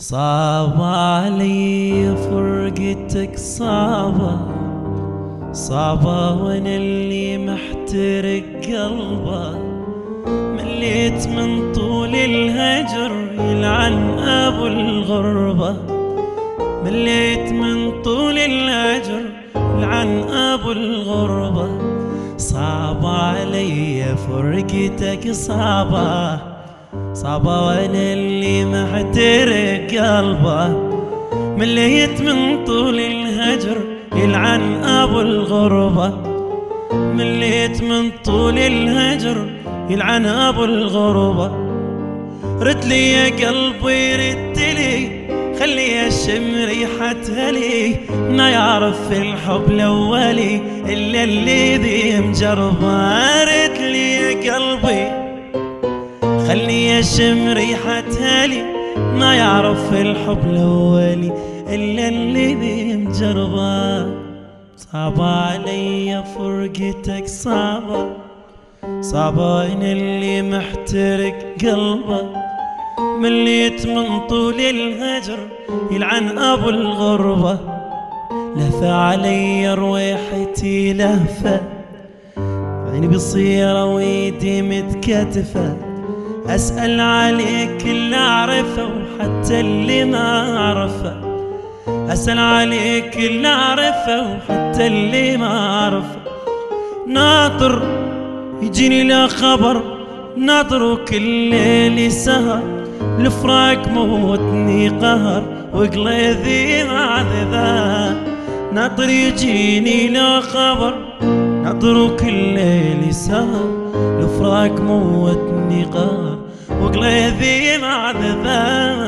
صعب علي فرقتك صعبة صعبة وأنا اللي محترق قلبه؟ مليت من طول الهجر يلعن ابو الغربة. مليت من طول الهجر يلعن ابو الغربة. صعب علي فرقتك صعبة. صعبة وأنا اللي محترق قلبه مليت من طول الهجر يلعن أبو الغربة. مليت من طول الهجر يلعن أبو الغربة. رد لي يا قلبي رد لي خلي اشم ريحة هلي ما يعرف الحب الاولي إلا اللي ذي مجربة. رد لي خلي اشم ريحة هلي ما يعرف الحب الاولي إلا اللي مجربه صعبة علي فرقتك صعبة صعبة ان اللي محترق قلبه. مليت من طول الهجر يلعن أبو الغربة. لهفة علي رويحتي لهفة. عيني بصيرة ويدي متكتفة. أسأل عليك اللي أعرفه وحتى اللي ما أعرفه. أسأل عليك اللي أعرفه وحتى اللي ما أعرفه. ناطر يجيني لا خبر ناطر كل ليل سهر الفراق موتني قهر وقليذي معذذا ناطر يجيني لا خبر ناطر كل ليل سهر الفراق موتني قهر. وقليذي معذذا